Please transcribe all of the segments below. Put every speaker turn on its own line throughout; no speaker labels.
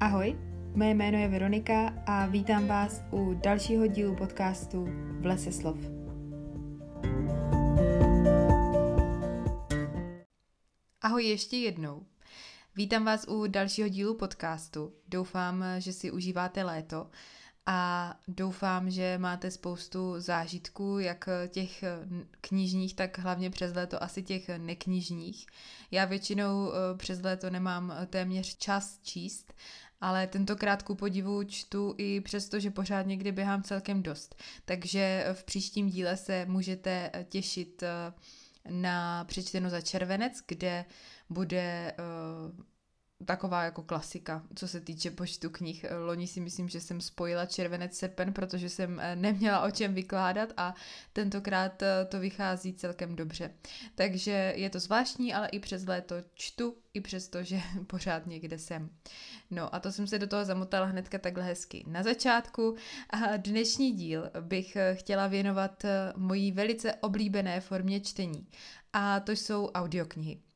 Ahoj, mé jméno je Veronika a vítám vás u dalšího dílu podcastu V lese slov. Ahoj ještě jednou. Vítám vás u dalšího dílu podcastu. Doufám, že si užíváte léto a doufám, že máte spoustu zážitků, jak těch knižních, tak hlavně přes léto asi těch neknižních. Já většinou eh, přes léto nemám téměř čas číst, ale tentokrát ku podivu čtu i přesto, že pořád někdy běhám celkem dost. Takže v příštím díle se můžete těšit eh, na přečteno za červenec, kde bude uh, taková jako klasika, co se týče počtu knih. Loni si myslím, že jsem spojila červenec srpen, protože jsem eh, neměla o čem vykládat a tentokrát eh, to vychází celkem dobře. Takže je to zvláštní, ale i přes léto čtu, i přesto, že pořád někde jsem. No a to jsem se do toho zamotala hnedka takhle hezky na začátku. A dnešní díl bych eh, chtěla věnovat mojí velice oblíbené formě čtení. A to jsou audioknihy.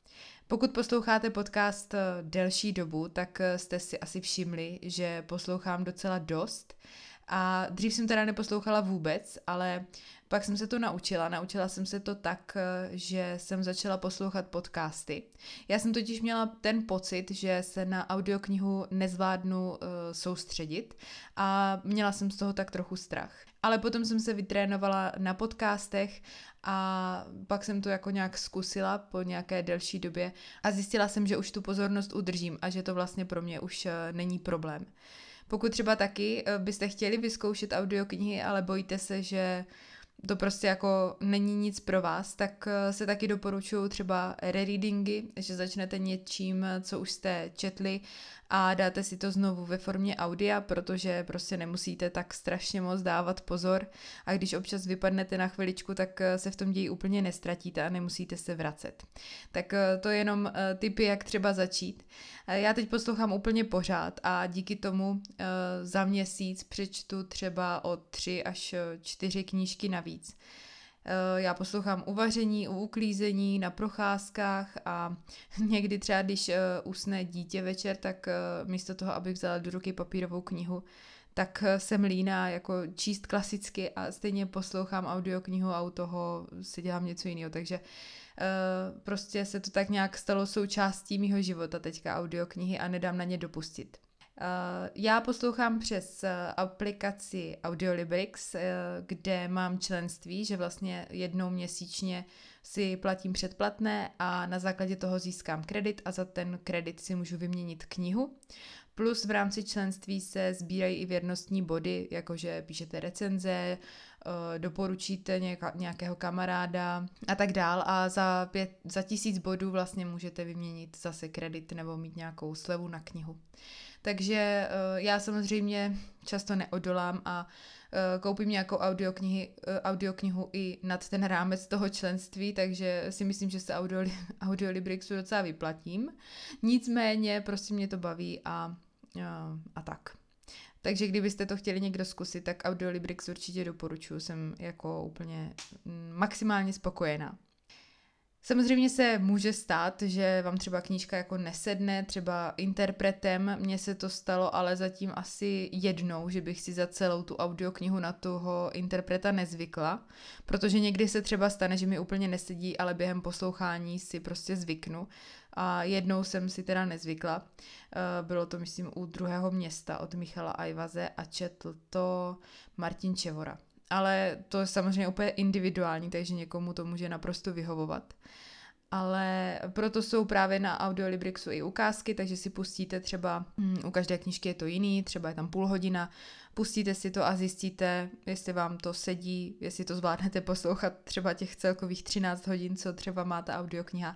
Pokud posloucháte podcast eh, delší dobu, tak eh, jste si asi všimli, že poslouchám docela dost. A dřív jsem teda neposlouchala vůbec, ale pak jsem se to naučila. Naučila jsem se to tak, eh, že jsem začala poslouchat podcasty. Já jsem totiž měla ten pocit, že se na audioknihu nezvládnu uh, soustředit a měla jsem z toho tak trochu strach. Ale potom jsem se vytrénovala na podcastech a pak jsem to jako nějak zkusila po nějaké delší době a zjistila jsem, že už tu pozornost udržím a že to vlastně pro mě už eh, není problém. Pokud třeba taky byste chtěli vyzkoušet audioknihy, ale bojíte se, že to prostě jako není nic pro vás, tak eh, se taky doporučuju třeba rereadingy, že začnete něčím, co už jste četli a dáte si to znovu ve formě audia, protože prostě nemusíte tak strašně moc dávat pozor a když občas vypadnete na chviličku, tak eh, se v tom ději úplně nestratíte a nemusíte se vracet. Tak eh, to je jenom typy, jak třeba začít. Já teď poslouchám úplně pořád a díky tomu za měsíc přečtu třeba o tři až čtyři knížky navíc. Eh, já poslouchám uvaření, u uklízení, na procházkách a někdy třeba, když eh, usne dítě večer, tak eh, místo toho, abych vzala do ruky papírovou knihu, tak jsem líná jako číst klasicky a stejně poslouchám audioknihu a u toho si dělám něco jiného, takže prostě se to tak nějak stalo součástí mýho života teďka audioknihy a nedám na ně dopustit. Uh, já poslouchám přes uh, aplikaci Audiolibrix, uh, kde mám členství, že vlastně jednou měsíčně si platím předplatné a na základě toho získám kredit a za ten kredit si můžu vyměnit knihu. Plus v rámci členství se sbírají i věrnostní body, jakože píšete recenze, doporučíte nějakého kamaráda a tak dál a za, pět, za tisíc bodů vlastně můžete vyměnit zase kredit nebo mít nějakou slevu na knihu. Takže eh, já samozřejmě často neodolám a eh, koupím nějakou audioknihy, eh, audioknihu i nad ten rámec toho členství, takže si myslím, že se audio, docela vyplatím. Nicméně prostě mě to baví a, a, a tak. Takže kdybyste to chtěli někdo zkusit, tak Audiolibrix určitě doporučuji, jsem jako úplně mm, maximálně spokojená. Samozřejmě se může stát, že vám třeba knížka jako nesedne, třeba interpretem, mně se to stalo ale zatím asi jednou, že bych si za celou tu audioknihu na toho interpreta nezvykla, protože někdy se třeba stane, že mi úplně nesedí, ale během poslouchání si prostě zvyknu. A jednou jsem si teda nezvykla. Eh, bylo to, myslím, u druhého města od Michala Ajvaze a četl to Martin Čevora ale to je samozřejmě úplně individuální, takže někomu to může naprosto vyhovovat. Ale proto jsou právě na Audiolibrixu i ukázky, takže si pustíte třeba, hm, u každé knížky je to jiný, třeba je tam půl hodina, pustíte si to a zjistíte, jestli vám to sedí, jestli to zvládnete poslouchat třeba těch celkových 13 hodin, co třeba má ta audiokniha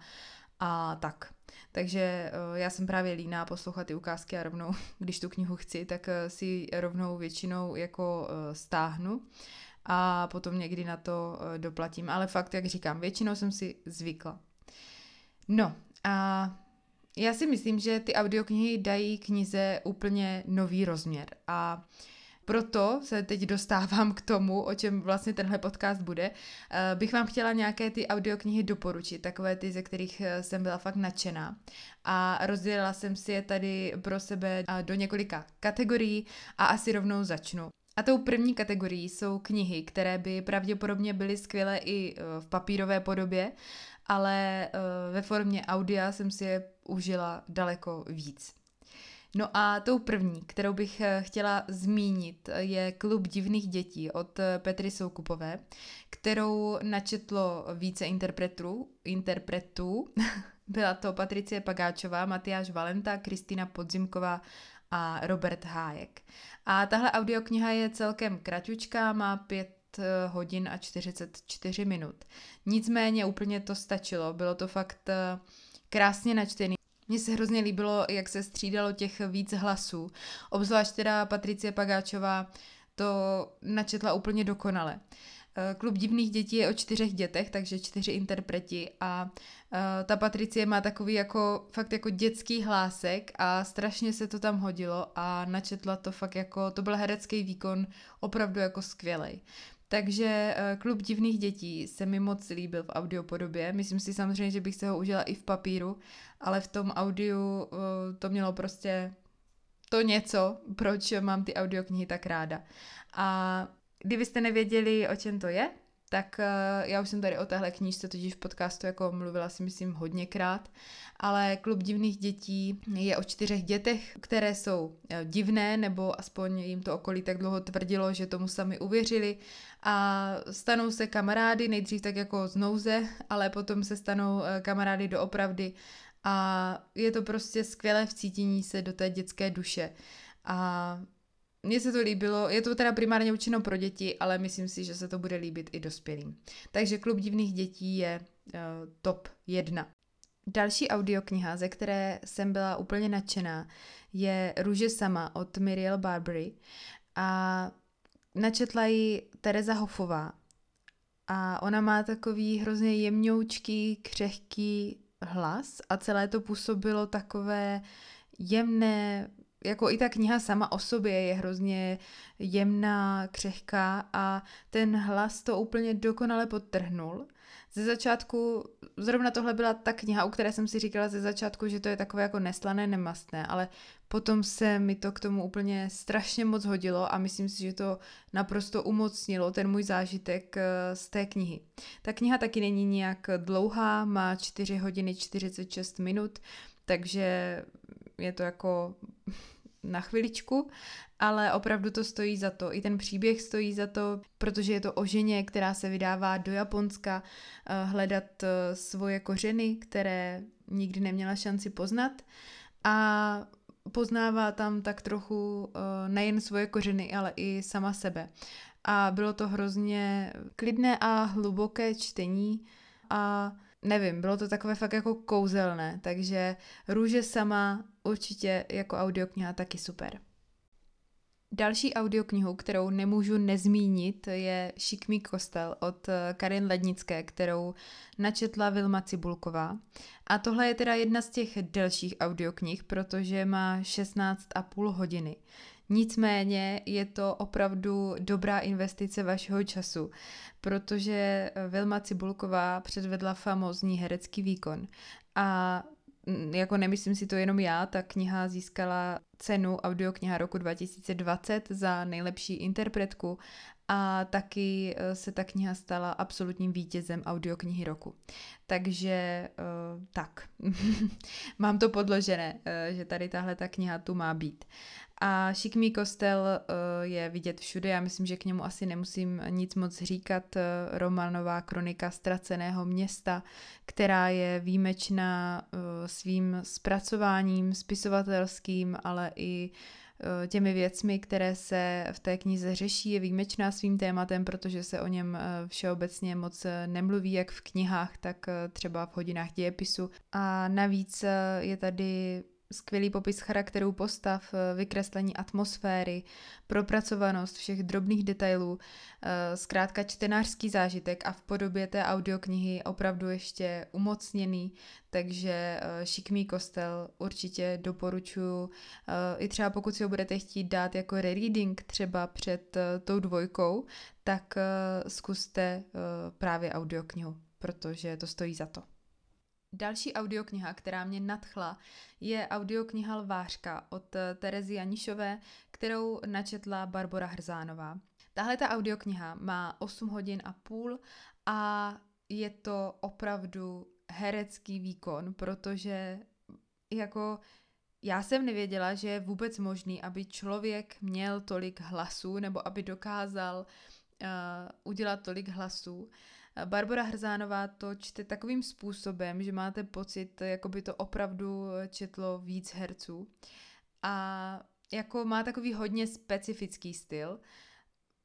a tak. Takže eh, já jsem právě líná poslouchat ty ukázky a rovnou, když tu knihu chci, tak eh, si rovnou většinou jako eh, stáhnu a potom někdy na to eh, doplatím. Ale fakt, jak říkám, většinou jsem si zvykla. No a já si myslím, že ty audioknihy dají knize úplně nový rozměr a proto se teď dostávám k tomu, o čem vlastně tenhle podcast bude, eh, bych vám chtěla nějaké ty audioknihy doporučit, takové ty, ze kterých eh, jsem byla fakt nadšená. A rozdělila jsem si je tady pro sebe do několika kategorií a asi rovnou začnu. A tou první kategorií jsou knihy, které by pravděpodobně byly skvělé i v papírové podobě, ale ve formě audia jsem si je užila daleko víc. No a tou první, kterou bych eh, chtěla zmínit, je Klub divných dětí od eh, Petry Soukupové, kterou načetlo více interpretů. interpretů. Byla to Patricie Pagáčová, Matyáš Valenta, Kristýna Podzimková a Robert Hájek. A tahle audiokniha je celkem kratučká, má pět eh, hodin a 44 minut. Nicméně úplně to stačilo, bylo to fakt krásně načtený. Mně se hrozně líbilo, jak se střídalo těch víc hlasů. Obzvlášť teda Patricie Pagáčová to načetla úplně dokonale. Eh, Klub divných dětí je o čtyřech dětech, takže čtyři interpreti a uh, ta Patricie má takový jako fakt jako dětský hlásek a strašně se to tam hodilo a načetla to fakt jako, to byl herecký výkon opravdu jako skvělej. Takže uh, Klub divných dětí se mi moc líbil v audiopodobě. Myslím si samozřejmě, že bych se ho užila i v papíru, ale v tom audiu to mělo prostě to něco, proč mám ty audioknihy tak ráda. A kdybyste nevěděli, o čem to je, tak uh, já už jsem tady o téhle knížce totiž v podcastu jako mluvila si myslím hodněkrát, ale Klub divných dětí je o čtyřech dětech, které jsou uh, divné, nebo aspoň jim to okolí tak dlouho tvrdilo, že tomu sami uvěřili a stanou se kamarády, nejdřív tak jako z nouze, ale potom se stanou uh, kamarády doopravdy a je to prostě skvělé vcítění se do té dětské duše. A mně se to líbilo, je to teda primárně učeno pro děti, ale myslím si, že se to bude líbit i dospělým. Takže Klub divných dětí je uh, top jedna. Další audiokniha, ze které jsem byla úplně nadšená, je Růže sama od Miriel Barbary a načetla ji Tereza Hofová. A ona má takový hrozně jemňoučký, křehký hlas a celé to působilo takové jemné, jako i ta kniha sama o sobě je hrozně jemná, křehká a ten hlas to úplně dokonale podtrhnul. Ze začátku, zrovna tohle byla ta kniha, u které jsem si říkala ze začátku, že to je takové jako neslané, nemastné, ale potom se mi to k tomu úplně strašně moc hodilo a myslím si, že to naprosto umocnilo ten můj zážitek eh, z té knihy. Ta kniha taky není nějak dlouhá, má 4 hodiny 46 minut, takže je to jako na chviličku, ale opravdu to stojí za to. I ten příběh stojí za to, protože je to o ženě, která se vydává do Japonska eh, hledat eh, svoje kořeny, které nikdy neměla šanci poznat a poznává tam tak trochu eh, nejen svoje kořeny, ale i sama sebe. A bylo to hrozně klidné a hluboké čtení a nevím, bylo to takové fakt jako kouzelné, takže Růže sama určitě jako audiokniha taky super. Další audioknihu, kterou nemůžu nezmínit, je Šikmý kostel od eh, Karin Lednické, kterou načetla Vilma Cibulková. A tohle je teda jedna z těch delších audioknih, protože má 16,5 hodiny. Nicméně je to opravdu dobrá investice vašeho času, protože eh, Vilma Cibulková předvedla famózní herecký výkon a jako nemyslím si to jenom já, ta kniha získala cenu audiokniha roku 2020 za nejlepší interpretku a taky eh, se ta kniha stala absolutním vítězem audioknihy roku. Takže uh, tak, mám to podložené, uh, že tady tahle ta kniha tu má být. A Šikmý kostel uh, je vidět všude, já myslím, že k němu asi nemusím nic moc říkat. Uh, romanová kronika ztraceného města, která je výjimečná uh, svým zpracováním spisovatelským, ale i těmi věcmi, které se v té knize řeší, je výjimečná svým tématem, protože se o něm všeobecně moc nemluví, jak v knihách, tak třeba v hodinách dějepisu. A navíc je tady skvělý popis charakterů postav, eh, vykreslení atmosféry, propracovanost všech drobných detailů, eh, zkrátka čtenářský zážitek a v podobě té audioknihy opravdu ještě umocněný, takže eh, šikmý kostel určitě doporučuji. I třeba pokud si ho budete chtít dát jako rereading třeba před tou dvojkou, tak zkuste právě audioknihu, protože to stojí za to. Další audiokniha, která mě nadchla, je audiokniha Lvářka od eh, Terezy Janišové, kterou načetla Barbara Hrzánová. Tahle ta audiokniha má 8 hodin a půl a je to opravdu herecký výkon, protože jako já jsem nevěděla, že je vůbec možný, aby člověk měl tolik hlasů nebo aby dokázal udělat tolik hlasů. Uh, Barbara Hrzánová to čte takovým způsobem, že máte pocit, jako by to opravdu četlo víc herců. A jako má takový hodně specifický styl.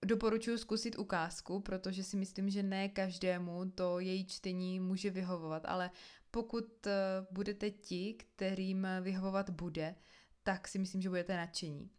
Doporučuji zkusit ukázku, protože si myslím, že ne každému to její čtení může vyhovovat, ale pokud eh, budete ti, kterým vyhovovat bude, tak si myslím, že budete nadšení,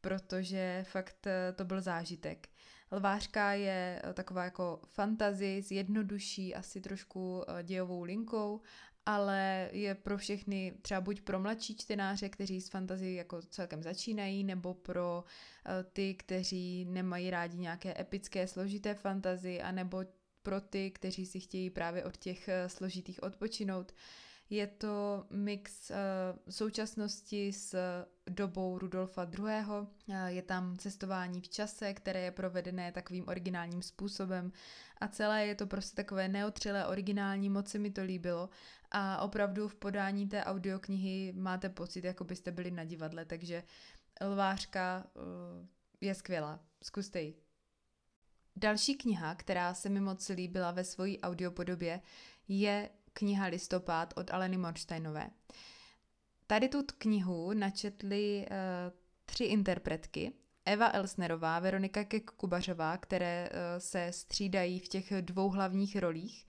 protože fakt eh, to byl zážitek. Lvářka je eh, taková jako fantazy s jednodušší, asi trošku eh, dějovou linkou, ale je pro všechny, třeba buď pro mladší čtenáře, kteří s fantazí jako celkem začínají, nebo pro eh, ty, kteří nemají rádi nějaké epické, složité fantazy, anebo pro ty, kteří si chtějí právě od těch složitých odpočinout. Je to mix uh, současnosti s dobou Rudolfa II. Uh, je tam cestování v čase, které je provedené takovým originálním způsobem a celé je to prostě takové neotřelé, originální, moc se mi to líbilo a opravdu v podání té audioknihy máte pocit, jako byste byli na divadle, takže Lvářka uh, je skvělá, zkuste ji. Další kniha, která se mi moc líbila ve své audiopodobě, je kniha Listopad od Aleny Morsteinové. Tady tu knihu načetly uh, tři interpretky. Eva Elsnerová, Veronika Kek-Kubařová, které uh, se střídají v těch dvou hlavních rolích.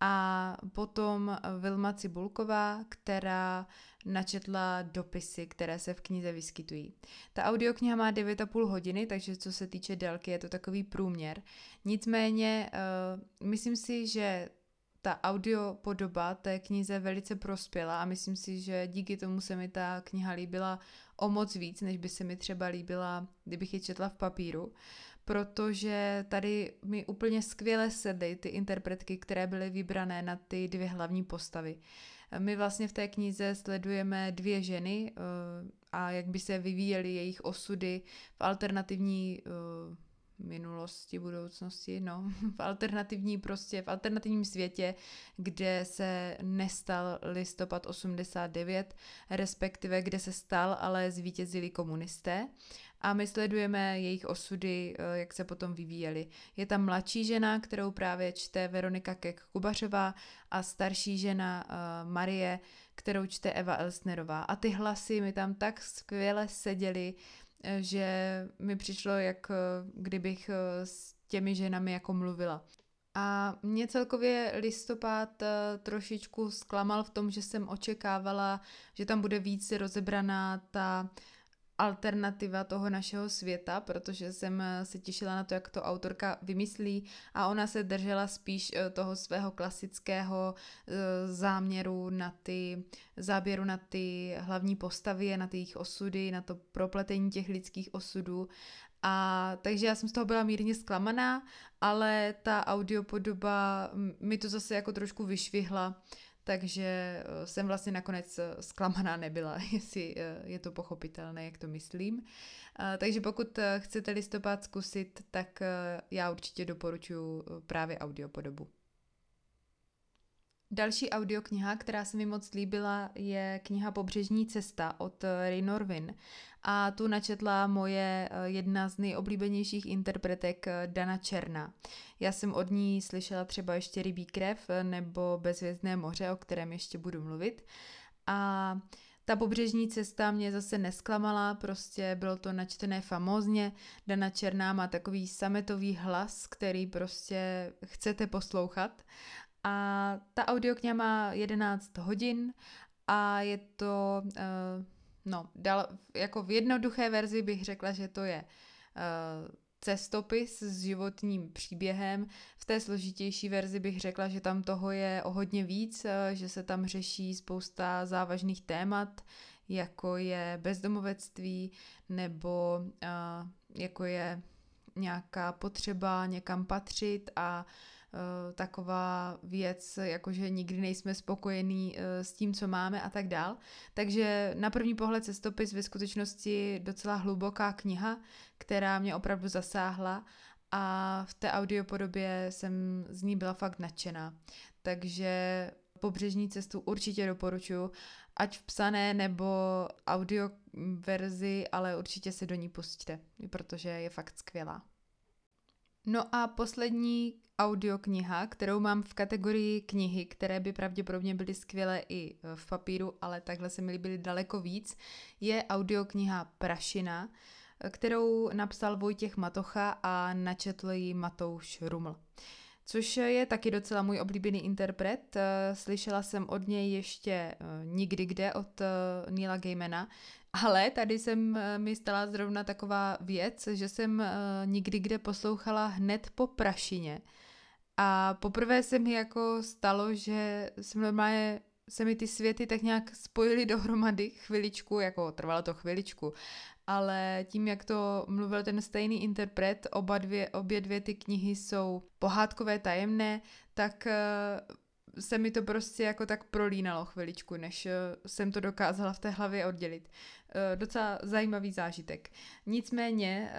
A potom Vilma Cibulková, která načetla dopisy, které se v knize vyskytují. Ta audiokniha má 9,5 hodiny, takže co se týče délky, je to takový průměr. Nicméně, uh, myslím si, že ta audio podoba té knize velice prospěla a myslím si, že díky tomu se mi ta kniha líbila o moc víc, než by se mi třeba líbila, kdybych ji četla v papíru, protože tady mi úplně skvěle sedly ty interpretky, které byly vybrané na ty dvě hlavní postavy. My vlastně v té knize sledujeme dvě ženy eh, a jak by se vyvíjely jejich osudy v alternativní eh, minulosti, budoucnosti, no, v alternativní prostě, v alternativním světě, kde se nestal listopad 89, respektive kde se stal, ale zvítězili komunisté a my sledujeme jejich osudy, eh, jak se potom vyvíjely. Je tam mladší žena, kterou právě čte Veronika Kek Kubařová a starší žena uh, Marie, kterou čte Eva Elsnerová. A ty hlasy mi tam tak skvěle seděly, že mi přišlo, jak eh, kdybych eh, s těmi ženami jako mluvila. A mě celkově listopad eh, trošičku zklamal v tom, že jsem očekávala, že tam bude víc rozebraná ta alternativa toho našeho světa, protože jsem eh, se těšila na to, jak to autorka vymyslí a ona se držela spíš eh, toho svého klasického eh, záměru na ty, záběru na ty hlavní postavy, na ty jejich osudy, na to propletení těch lidských osudů. A takže já jsem z toho byla mírně zklamaná, ale ta audiopodoba mi to zase jako trošku vyšvihla takže eh, jsem vlastně nakonec eh, zklamaná nebyla, jestli eh, je to pochopitelné, jak to myslím. Takže pokud chcete listopad zkusit, tak já určitě doporučuji právě audiopodobu. Další audiokniha, která se mi moc líbila, je kniha Pobřežní cesta od Ray Norvin. A tu načetla moje eh, jedna z nejoblíbenějších interpretek eh, Dana Černá. Já jsem od ní slyšela třeba ještě Rybí krev eh, nebo Bezvězdné moře, o kterém ještě budu mluvit. A ta pobřežní cesta mě zase nesklamala, prostě bylo to načtené famózně. Dana Černá má takový sametový hlas, který prostě chcete poslouchat a ta audiokniha má 11 hodin a je to, uh, no, dal, jako v jednoduché verzi bych řekla, že to je uh, cestopis s životním příběhem. V té složitější verzi bych řekla, že tam toho je o hodně víc, že se tam řeší spousta závažných témat, jako je bezdomovectví nebo jako je nějaká potřeba někam patřit a uh, taková věc, jakože nikdy nejsme spokojení uh, s tím, co máme a tak dál. Takže na první pohled cestopis ve skutečnosti docela hluboká kniha, která mě opravdu zasáhla a v té audiopodobě jsem z ní byla fakt nadšená. Takže pobřežní cestu určitě doporučuji, ať v psané nebo audio verzi, ale určitě se do ní pustíte, protože je fakt skvělá. No a poslední audiokniha, kterou mám v kategorii knihy, které by pravděpodobně byly skvělé i v papíru, ale takhle se mi líbily daleko víc, je audiokniha Prašina, kterou napsal Vojtěch Matocha a načetl ji Matouš Ruml což je taky docela můj oblíbený interpret. Eh, slyšela jsem od něj ještě nikdy kde od Neila Gaimana, ale tady jsem mi stala zrovna taková věc, že jsem nikdy kde poslouchala hned po prašině. A poprvé se mi jako stalo, že jsem normálně se mi ty světy tak nějak spojily dohromady chviličku, jako trvalo to chviličku, ale tím, jak to mluvil ten stejný interpret, oba dvě, obě dvě ty knihy jsou pohádkové tajemné, tak eh, se mi to prostě jako tak prolínalo chviličku, než eh, jsem to dokázala v té hlavě oddělit. Eh, docela zajímavý zážitek. Nicméně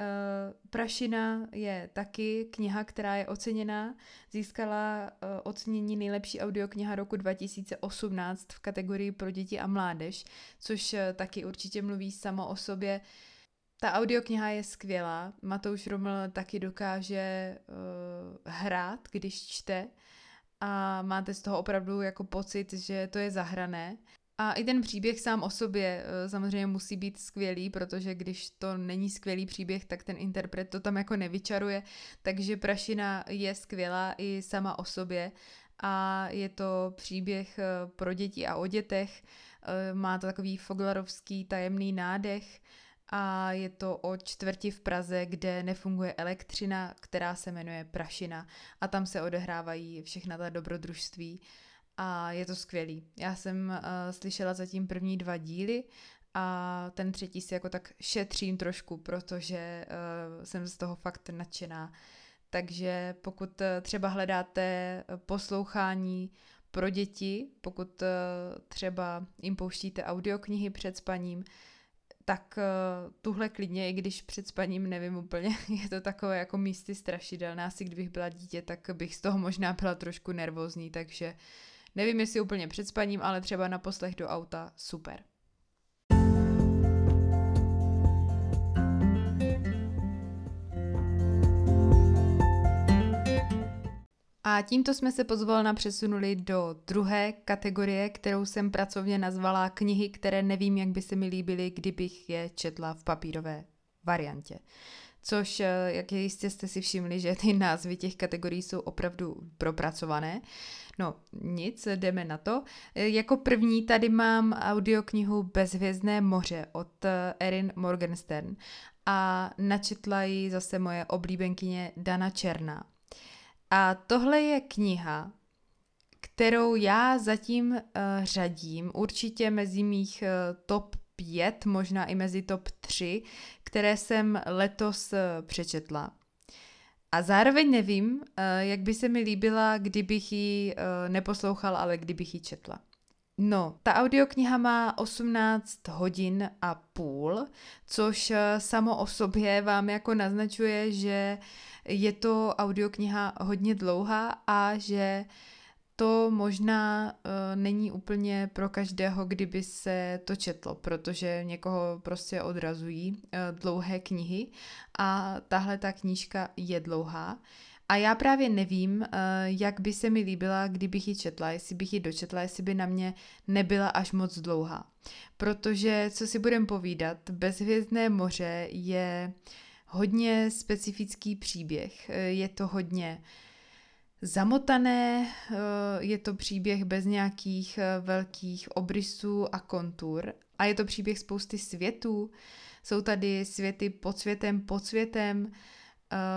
Prašina je taky kniha, která je oceněná. Získala ocenění nejlepší audiokniha roku 2018 v kategorii pro děti a mládež, což taky určitě mluví samo o Ta audiokniha je skvělá. Matouš Roml taky dokáže hrát, když čte a máte z toho opravdu jako pocit, že to je zahrané. A i ten příběh sám o sobě eh, samozřejmě musí být skvělý, protože když to není skvělý příběh, tak ten interpret to tam jako nevyčaruje. Takže Prašina je skvělá i sama o sobě a je to příběh eh, pro děti a o dětech. Eh, má to takový foglarovský tajemný nádech a je to o čtvrti v Praze, kde nefunguje elektřina, která se jmenuje Prašina a tam se odehrávají všechna ta dobrodružství a je to skvělý. Já jsem uh, slyšela zatím první dva díly a ten třetí si jako tak šetřím trošku, protože uh, jsem z toho fakt nadšená. Takže pokud uh, třeba hledáte poslouchání pro děti, pokud třeba jim pouštíte audioknihy před spaním, tak uh, tuhle klidně, i když před spaním nevím úplně, je to takové jako místy strašidelné. Asi kdybych byla dítě, tak bych z toho možná byla trošku nervózní, takže nevím, jestli úplně před spaním, ale třeba na poslech do auta, super. A tímto jsme se pozvolna přesunuli do druhé kategorie, kterou jsem pracovně nazvala knihy, které nevím, jak by se mi líbily, kdybych je četla v papírové variantě. Což, eh, jak jistě jste si všimli, že ty názvy těch kategorií jsou opravdu propracované. No nic, jdeme na to. Eh, jako první tady mám audioknihu Bezhvězdné moře od eh, Erin Morgenstern a načetla ji zase moje oblíbenkyně Dana Černá. A tohle je kniha, kterou já zatím uh, řadím určitě mezi mých uh, top 5, možná i mezi top 3, které jsem letos uh, přečetla. A zároveň nevím, jak by se mi líbila, kdybych ji neposlouchala, ale kdybych ji četla. No, ta audiokniha má 18 hodin a půl, což samo o sobě vám jako naznačuje, že je to audiokniha hodně dlouhá a že to možná uh, není úplně pro každého, kdyby se to četlo, protože někoho prostě odrazují uh, dlouhé knihy a tahle ta knížka je dlouhá. A já právě nevím, uh, jak by se mi líbila, kdybych ji četla, jestli bych ji dočetla, jestli by na mě nebyla až moc dlouhá. Protože, co si budem povídat, Bezhvězdné moře je hodně specifický příběh. Je to hodně zamotané, eh, je to příběh bez nějakých eh, velkých obrysů a kontur a je to příběh spousty světů. Jsou tady světy pod světem, pod světem, Eh,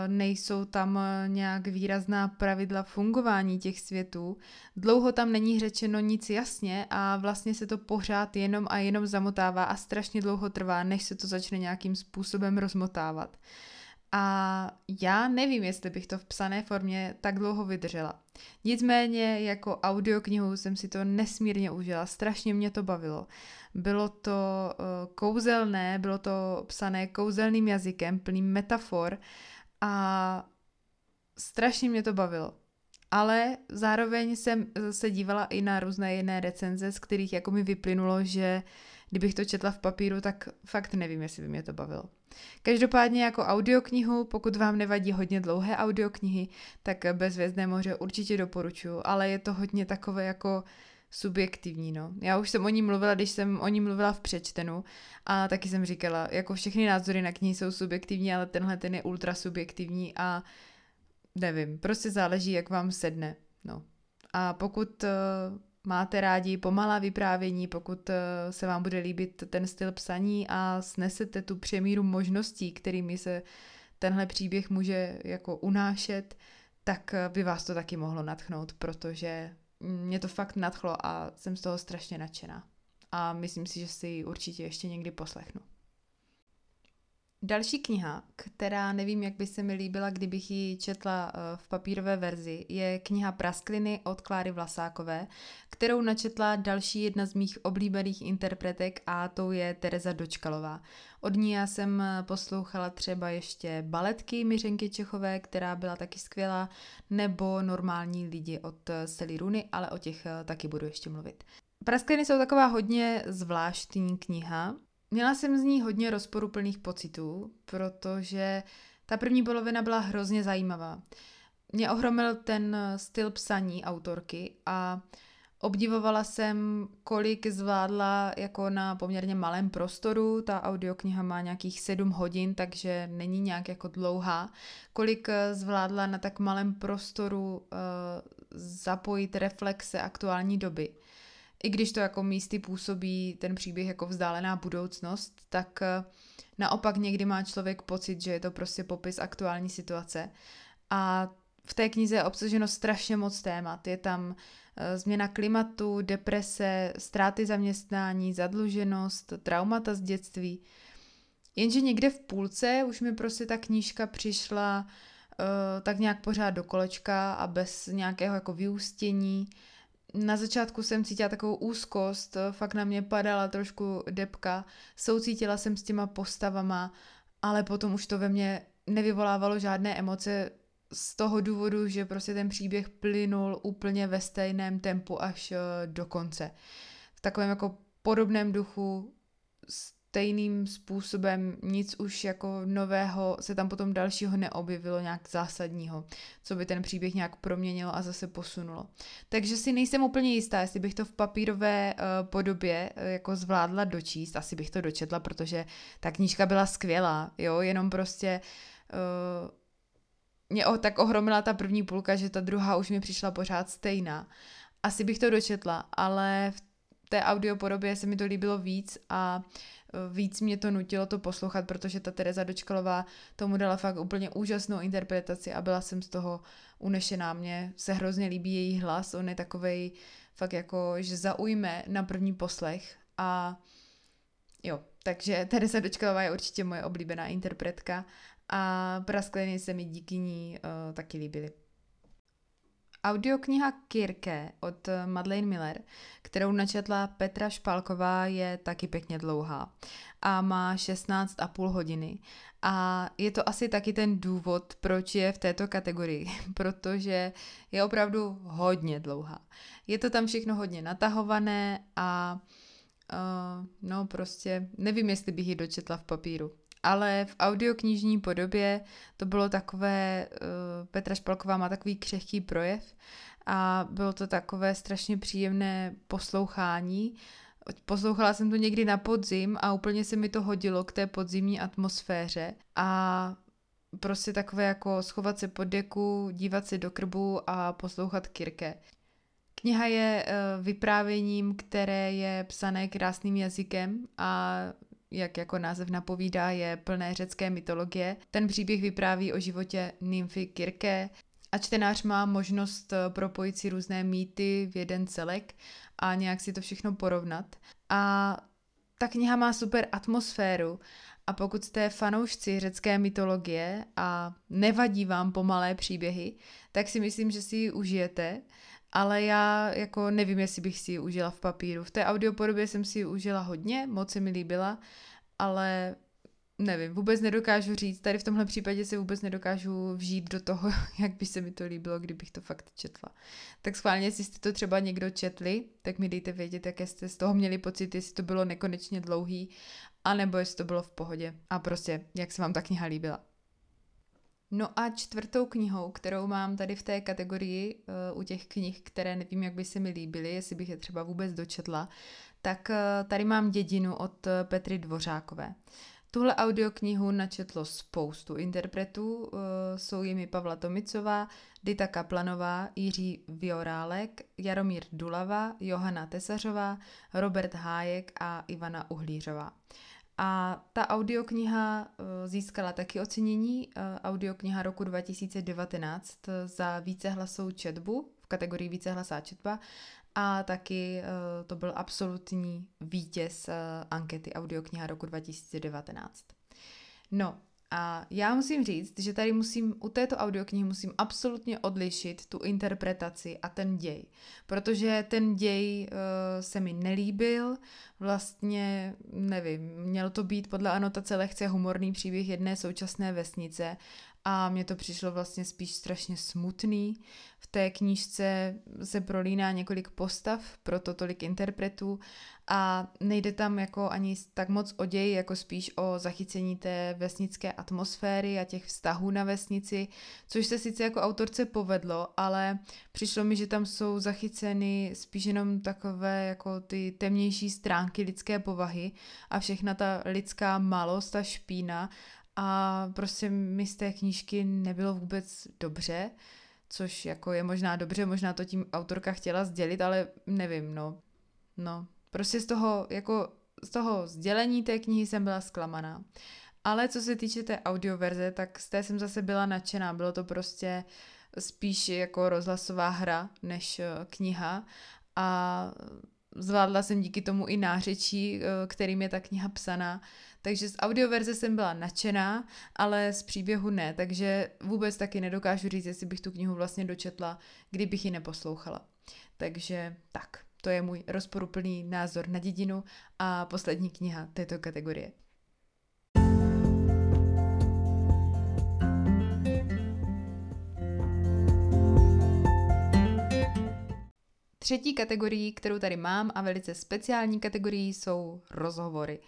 nejsou tam eh, nějak výrazná pravidla fungování těch světů. Dlouho tam není řečeno nic jasně a vlastně se to pořád jenom a jenom zamotává a strašně dlouho trvá, než se to začne nějakým způsobem rozmotávat. A já nevím, jestli bych to v psané formě tak dlouho vydržela. Nicméně jako audioknihu jsem si to nesmírně užila, strašně mě to bavilo. Bylo to uh, kouzelné, bylo to psané kouzelným jazykem, plným metafor, a strašně mě to bavilo. Ale zároveň jsem se dívala i na různé jiné recenze, z kterých jako mi vyplynulo, že kdybych to četla v papíru, tak fakt nevím, jestli by mě to bavilo. Každopádně jako audioknihu, pokud vám nevadí hodně dlouhé audioknihy, tak Bezvězdné moře určitě doporučuji, ale je to hodně takové jako subjektivní, no. Já už jsem o ní mluvila, když jsem o ní mluvila v přečtenu a taky jsem říkala, jako všechny názory na knihy jsou subjektivní, ale tenhle ten je ultra subjektivní a nevím, prostě záleží, jak vám sedne, no. A pokud uh, máte rádi pomalá vyprávění, pokud uh, se vám bude líbit ten styl psaní a snesete tu přemíru možností, kterými se tenhle příběh může jako unášet, tak uh, by vás to taky mohlo natchnout, protože mě to fakt nadchlo a jsem z toho strašně nadšená. A myslím si, že si ji určitě ještě někdy poslechnu. Další kniha, která nevím, jak by se mi líbila, kdybych ji četla eh, v papírové verzi, je kniha Praskliny od Kláry Vlasákové, kterou načetla další jedna z mých oblíbených interpretek a tou je Tereza Dočkalová. Od ní já jsem eh, poslouchala třeba ještě baletky Miřenky Čechové, která byla taky skvělá, nebo normální lidi od eh, Sely Runy, ale o těch taky budu ještě mluvit. Praskliny jsou taková hodně zvláštní kniha, Měla jsem z ní hodně rozporuplných pocitů, protože ta první polovina byla hrozně zajímavá. Mě ohromil ten styl psaní autorky a obdivovala jsem, kolik zvládla jako na poměrně malém prostoru. Ta audiokniha má nějakých sedm hodin, takže není nějak jako dlouhá. Kolik zvládla na tak malém prostoru uh, zapojit reflexe aktuální doby i když to jako místy působí ten příběh jako vzdálená budoucnost, tak eh, naopak někdy má člověk pocit, že je to prostě popis aktuální situace. A v té knize je obsaženo strašně moc témat. Je tam eh, změna klimatu, deprese, ztráty zaměstnání, zadluženost, traumata z dětství. Jenže někde v půlce už mi prostě ta knížka přišla uh, tak nějak pořád do kolečka a bez nějakého jako vyústění na začátku jsem cítila takovou úzkost, fakt na mě padala trošku depka, soucítila jsem s těma postavama, ale potom už to ve mně nevyvolávalo žádné emoce z toho důvodu, že prostě ten příběh plynul úplně ve stejném tempu až eh, do konce. V takovém jako podobném duchu, stejným způsobem, nic už jako nového se tam potom dalšího neobjevilo, nějak zásadního, co by ten příběh nějak proměnilo a zase posunulo. Takže si nejsem úplně jistá, jestli bych to v papírové uh, podobě uh, jako zvládla dočíst, asi bych to dočetla, protože ta knížka byla skvělá, jo, jenom prostě uh, mě o, tak ohromila ta první půlka, že ta druhá už mi přišla pořád stejná. Asi bych to dočetla, ale v té audiopodobě se mi to líbilo víc a víc mě to nutilo to poslouchat, protože ta Tereza Dočkalová tomu dala fakt úplně úžasnou interpretaci a byla jsem z toho unešená. Mně se hrozně líbí její hlas, on je takovej fakt jako, že zaujme na první poslech a jo, takže Tereza Dočkalová je určitě moje oblíbená interpretka a Praskliny se mi díky ní uh, taky líbily. Audiokniha Kirke od Madeleine Miller, kterou načetla Petra Špálková, je taky pěkně dlouhá a má 16,5 hodiny. A je to asi taky ten důvod, proč je v této kategorii, protože je opravdu hodně dlouhá. Je to tam všechno hodně natahované a uh, no prostě nevím, jestli bych ji dočetla v papíru ale v audioknižní podobě to bylo takové, uh, Petra Špalková má takový křehký projev a bylo to takové strašně příjemné poslouchání. Poslouchala jsem to někdy na podzim a úplně se mi to hodilo k té podzimní atmosféře a prostě takové jako schovat se pod deku, dívat se do krbu a poslouchat Kirke. Kniha je eh, vyprávěním, které je psané krásným jazykem a jak jako název napovídá, je plné řecké mytologie. Ten příběh vypráví o životě nymfy Kirke a čtenář má možnost eh, propojit si různé mýty v jeden celek a nějak si to všechno porovnat. A ta kniha má super atmosféru a pokud jste fanoušci řecké mytologie a nevadí vám pomalé příběhy, tak si myslím, že si ji užijete ale já jako nevím, jestli bych si ji užila v papíru. V té audiopodobě jsem si ji užila hodně, moc se mi líbila, ale nevím, vůbec nedokážu říct, tady v tomhle případě se vůbec nedokážu vžít do toho, jak by se mi to líbilo, kdybych to fakt četla. Tak schválně, jestli jste to třeba někdo četli, tak mi dejte vědět, jaké jste z toho měli pocit, jestli to bylo nekonečně dlouhý, anebo jestli to bylo v pohodě. A prostě, jak se vám ta kniha líbila. No a čtvrtou knihou, kterou mám tady v té kategorii uh, u těch knih, které nevím, jak by se mi líbily, jestli bych je třeba vůbec dočetla, tak uh, tady mám Dědinu od Petry Dvořákové. Tuhle audioknihu načetlo spoustu interpretů, uh, jsou jimi Pavla Tomicová, Dita Kaplanová, Jiří Viorálek, Jaromír Dulava, Johana Tesařová, Robert Hájek a Ivana Uhlířová. A ta audiokniha eh, získala taky ocenění, eh, audiokniha roku 2019 za vícehlasou četbu v kategorii vícehlasá četba a taky eh, to byl absolutní vítěz ankety audiokniha roku 2019. No, a já musím říct, že tady musím, u této audioknihy musím absolutně odlišit tu interpretaci a ten děj. Protože ten děj uh, se mi nelíbil, vlastně, nevím, měl to být podle anotace lehce humorný příběh jedné současné vesnice a mně to přišlo vlastně spíš strašně smutný. V té knížce se prolíná několik postav, proto tolik interpretů a nejde tam jako ani tak moc o děj, jako spíš o zachycení té vesnické atmosféry a těch vztahů na vesnici, což se sice jako autorce povedlo, ale přišlo mi, že tam jsou zachyceny spíš jenom takové jako ty temnější stránky lidské povahy a všechna ta lidská malost a špína a prostě mi z té knížky nebylo vůbec dobře, což jako je možná dobře, možná to tím autorka chtěla sdělit, ale nevím, no. No, prostě z toho, jako z toho sdělení té knihy jsem byla zklamaná. Ale co se týče té audioverze, tak z té jsem zase byla nadšená. Bylo to prostě spíš jako rozhlasová hra než eh, kniha a zvládla jsem díky tomu i nářečí, eh, kterým je ta kniha psaná. Takže z audioverze jsem byla nadšená, ale z příběhu ne, takže vůbec taky nedokážu říct, jestli bych tu knihu vlastně dočetla, kdybych ji neposlouchala. Takže tak, to je můj rozporuplný názor na dědinu a poslední kniha této kategorie. Třetí kategorií, kterou tady mám a velice speciální kategorií jsou rozhovory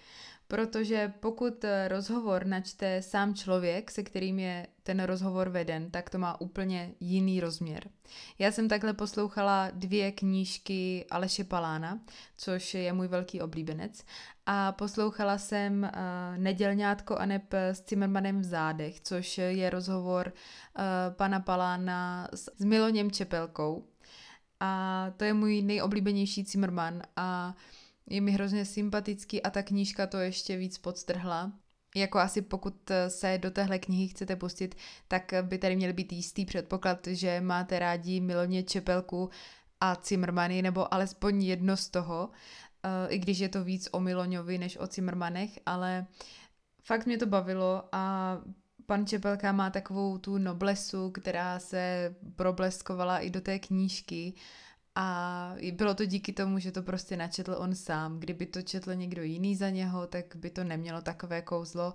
protože pokud eh, rozhovor načte sám člověk, se kterým je ten rozhovor veden, tak to má úplně jiný rozměr. Já jsem takhle poslouchala dvě knížky Aleše Palána, což je můj velký oblíbenec, a poslouchala jsem uh, Nedělňátko a neb s Cimmermanem v zádech, což je rozhovor uh, pana Palána s, s Miloněm Čepelkou. A to je můj nejoblíbenější Zimmerman a uh, je mi hrozně sympatický a ta knížka to ještě víc podstrhla. Jako asi pokud se do téhle knihy chcete pustit, tak by tady měl být jistý předpoklad, že máte rádi Miloně Čepelku a Cimrmany, nebo alespoň jedno z toho, eh, i když je to víc o Miloňovi než o Cimrmanech, ale fakt mě to bavilo a pan Čepelka má takovou tu noblesu, která se probleskovala i do té knížky a bylo to díky tomu, že to prostě načetl on sám. Kdyby to četl někdo jiný za něho, tak by to nemělo takové kouzlo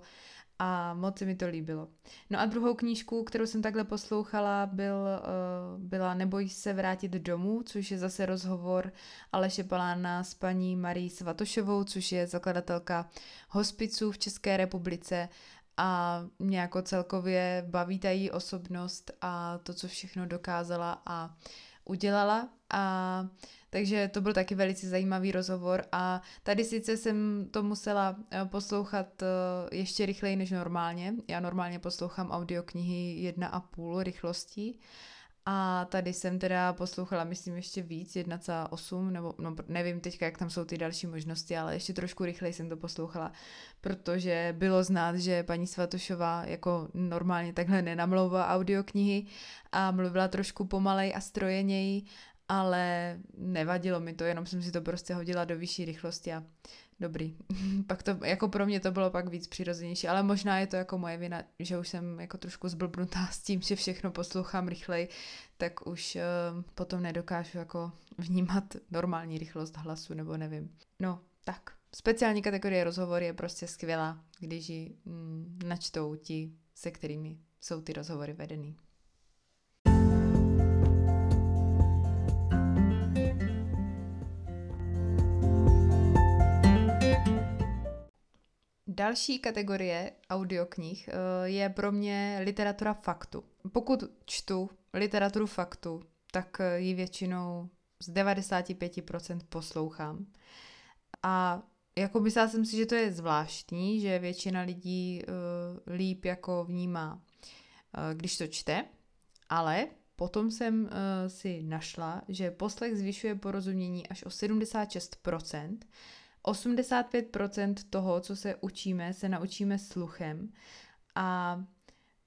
a moc se mi to líbilo. No a druhou knížku, kterou jsem takhle poslouchala, byl, uh, byla Neboj se vrátit domů, což je zase rozhovor Aleše Palána s paní Marí Svatošovou, což je zakladatelka hospiců v České republice a mě jako celkově baví ta její osobnost a to, co všechno dokázala a udělala a takže to byl taky velice zajímavý rozhovor a tady sice jsem to musela eh, poslouchat eh, ještě rychleji než normálně. Já normálně poslouchám audioknihy 1,5 rychlostí a tady jsem teda poslouchala, myslím, ještě víc, 1,8, nebo no, nevím teďka, jak tam jsou ty další možnosti, ale ještě trošku rychleji jsem to poslouchala, protože bylo znát, že paní Svatošová jako normálně takhle nenamlouvá audioknihy a mluvila trošku pomalej a strojeněji ale nevadilo mi to, jenom jsem si to prostě hodila do vyšší rychlosti a dobrý. pak to, jako pro mě to bylo pak víc přirozenější, ale možná je to jako moje vina, že už jsem jako trošku zblbnutá s tím, že všechno poslouchám rychleji, tak už uh, potom nedokážu jako vnímat normální rychlost hlasu, nebo nevím. No, tak. Speciální kategorie rozhovor je prostě skvělá, když ji mm, načtou ti, se kterými jsou ty rozhovory vedený. Další kategorie audioknih eh, je pro mě literatura faktu. Pokud čtu literaturu faktu, tak eh, ji většinou z 95% poslouchám. A jako myslela jsem si, že to je zvláštní, že většina lidí uh, líp jako vnímá, uh, když to čte, ale potom jsem uh, si našla, že poslech zvyšuje porozumění až o 76%, 85% toho, co se učíme, se naučíme sluchem. A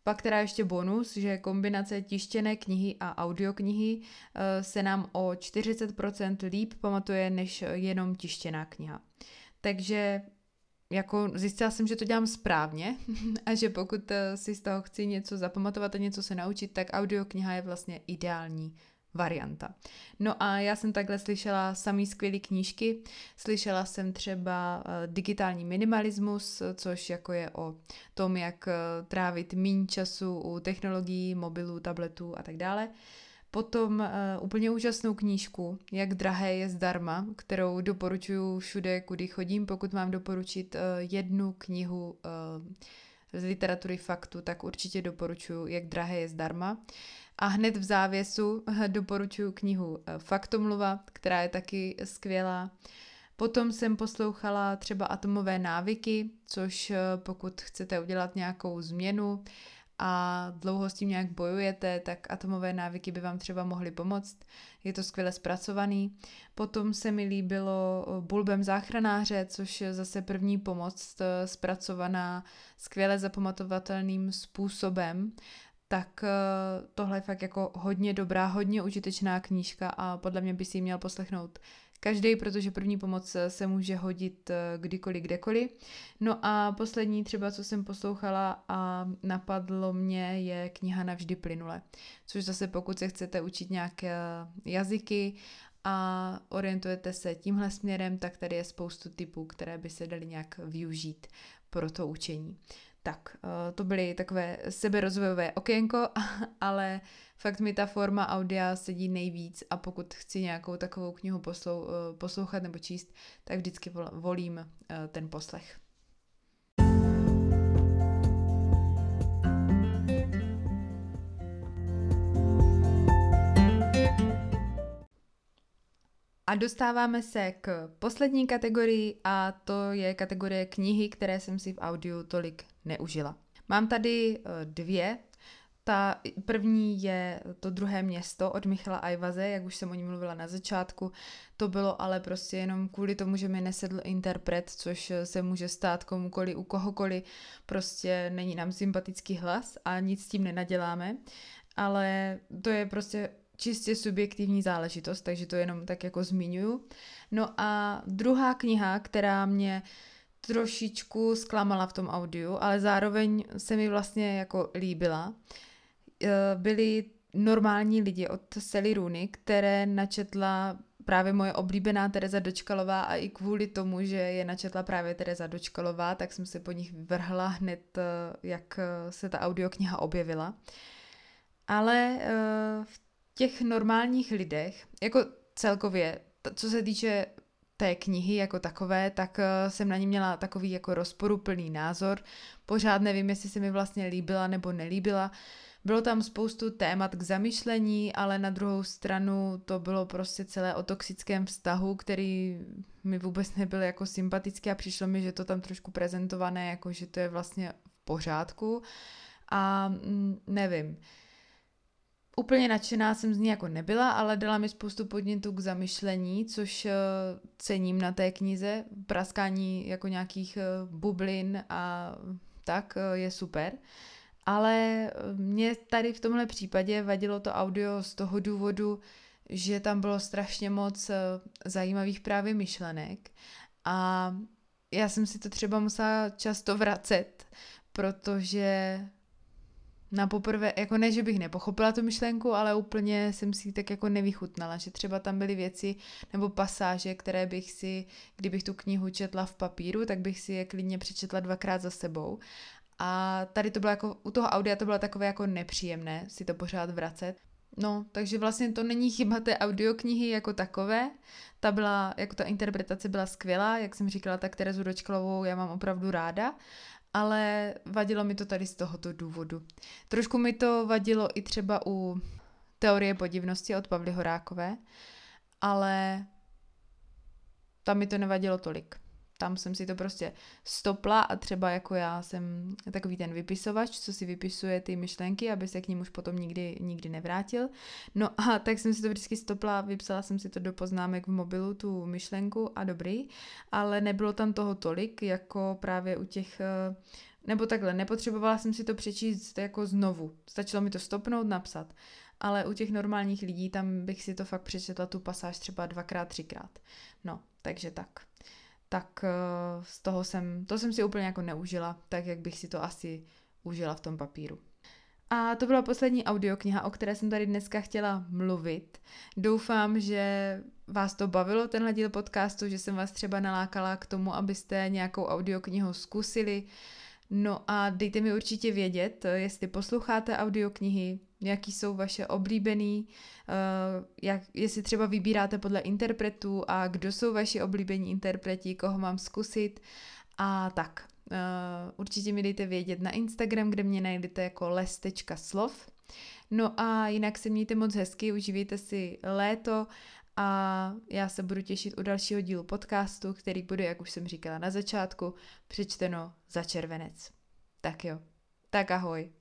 pak teda ještě bonus, že kombinace tištěné knihy a audioknihy eh, se nám o 40% líp pamatuje než jenom tištěná kniha. Takže jako zjistila jsem, že to dělám správně a že pokud eh, si z toho chci něco zapamatovat a něco se naučit, tak audiokniha je vlastně ideální varianta. No a já jsem takhle slyšela samý skvělé knížky. Slyšela jsem třeba eh, digitální minimalismus, což jako je o tom, jak eh, trávit méně času u technologií, mobilů, tabletů a tak dále. Potom uh, úplně úžasnou knížku, Jak drahé je zdarma, kterou doporučuji všude, kudy chodím. Pokud mám doporučit uh, jednu knihu uh, z literatury faktu, tak určitě doporučuji Jak drahé je zdarma. A hned v závěsu doporučuji knihu eh, Faktomluva, která je taky skvělá. Potom jsem poslouchala třeba Atomové návyky, což eh, pokud chcete udělat nějakou změnu a dlouho s tím nějak bojujete, tak atomové návyky by vám třeba mohly pomoct. Je to skvěle zpracovaný. Potom se mi líbilo eh, Bulbem záchranáře, což je zase první pomoc zpracovaná skvěle zapamatovatelným způsobem tak eh, tohle je fakt jako hodně dobrá, hodně užitečná knížka a podle mě by si ji měl poslechnout každý, protože první pomoc se může hodit eh, kdykoliv, kdekoliv. No a poslední třeba, co jsem poslouchala a napadlo mě, je kniha Navždy plynule, což zase pokud se chcete učit nějaké jazyky a orientujete se tímhle směrem, tak tady je spoustu typů, které by se daly nějak využít pro to učení. Tak, eh, to byly takové seberozvojové okénko, ale fakt mi ta forma audia sedí nejvíc a pokud chci nějakou takovou knihu poslou, eh, poslouchat nebo číst, tak vždycky volím eh, ten poslech. A dostáváme se k poslední kategorii a to je kategorie knihy, které jsem si v audiu tolik neužila. Mám tady eh, dvě. Ta první je to druhé město od Michala Ajvaze, jak už jsem o ní mluvila na začátku. To bylo ale prostě jenom kvůli tomu, že mi nesedl interpret, což se může stát komukoli, u kohokoliv. Prostě není nám sympatický hlas a nic s tím nenaděláme. Ale to je prostě čistě subjektivní záležitost, takže to jenom tak jako zmiňuju. No a druhá kniha, která mě trošičku zklamala v tom audiu, ale zároveň se mi vlastně jako líbila, eh, byly normální lidi od Sally Rooney, které načetla právě moje oblíbená Tereza Dočkalová a i kvůli tomu, že je načetla právě Tereza Dočkalová, tak jsem se po nich vrhla hned, eh, jak eh, se ta audiokniha objevila. Ale v těch normálních lidech, jako celkově, co se týče té knihy jako takové, tak eh, jsem na ní měla takový jako rozporuplný názor. Pořád nevím, jestli se mi vlastně líbila nebo nelíbila, Bylo tam spoustu témat k zamyšlení, ale na druhou stranu to bylo prostě celé o toxickém vztahu, který mi vůbec nebyl jako sympatický a přišlo mi, že to tam trošku prezentované, jako že to je vlastně v pořádku. A mm, nevím, Úplně nadšená jsem z ní jako nebyla, ale dala mi spoustu podnětů k zamyšlení, což uh, cením na té knize. Praskání jako nějakých uh, bublin a tak uh, je super. Ale mě tady v tomhle případě vadilo to audio z toho důvodu, že tam bylo strašně moc zajímavých právě myšlenek a já jsem si to třeba musela často vracet, protože na poprvé, jako ne, že bych nepochopila tu myšlenku, ale úplně jsem si tak jako nevychutnala, že třeba tam byly věci nebo pasáže, které bych si, kdybych tu knihu četla v papíru, tak bych si je klidně přečetla dvakrát za sebou. A tady to bylo jako, u toho audia to bylo takové jako nepříjemné si to pořád vracet. No, takže vlastně to není chyba té audioknihy jako takové. Ta byla, jako ta interpretace byla skvělá, jak jsem říkala, tak Terezu Dočkalovou já mám opravdu ráda, ale vadilo mi to tady z tohoto důvodu. Trošku mi to vadilo i třeba u teorie podivnosti od Pavly Horákové, ale tam mi to nevadilo tolik tam jsem si to prostě stopla a třeba jako já jsem takový ten vypisovač, co si vypisuje ty myšlenky, aby se k ním už potom nikdy, nikdy nevrátil. No a tak jsem si to vždycky stopla, vypsala jsem si to do poznámek v mobilu, tu myšlenku a dobrý, ale nebylo tam toho tolik, jako právě u těch eh, nebo takhle, nepotřebovala jsem si to přečíst jako znovu. Stačilo mi to stopnout, napsat. Ale u těch normálních lidí tam bych si to fakt přečetla tu pasáž třeba dvakrát, třikrát. No, takže tak tak eh, z toho jsem, to jsem si úplně jako neužila, tak jak bych si to asi užila v tom papíru. A to byla poslední audiokniha, o které jsem tady dneska chtěla mluvit. Doufám, že vás to bavilo, tenhle díl podcastu, že jsem vás třeba nalákala k tomu, abyste nějakou audioknihu zkusili. No a dejte mi určitě vědět, jestli posloucháte audioknihy, jaký jsou vaše oblíbený, uh, jak, jestli třeba vybíráte podle interpretů a kdo jsou vaši oblíbení interpreti, koho mám zkusit a tak. Uh, určitě mi dejte vědět na Instagram, kde mě najdete jako les.slov. No a jinak se mějte moc hezky, užívejte si léto a já se budu těšit u dalšího dílu podcastu, který bude, jak už jsem říkala na začátku, přečteno za červenec. Tak jo, tak ahoj.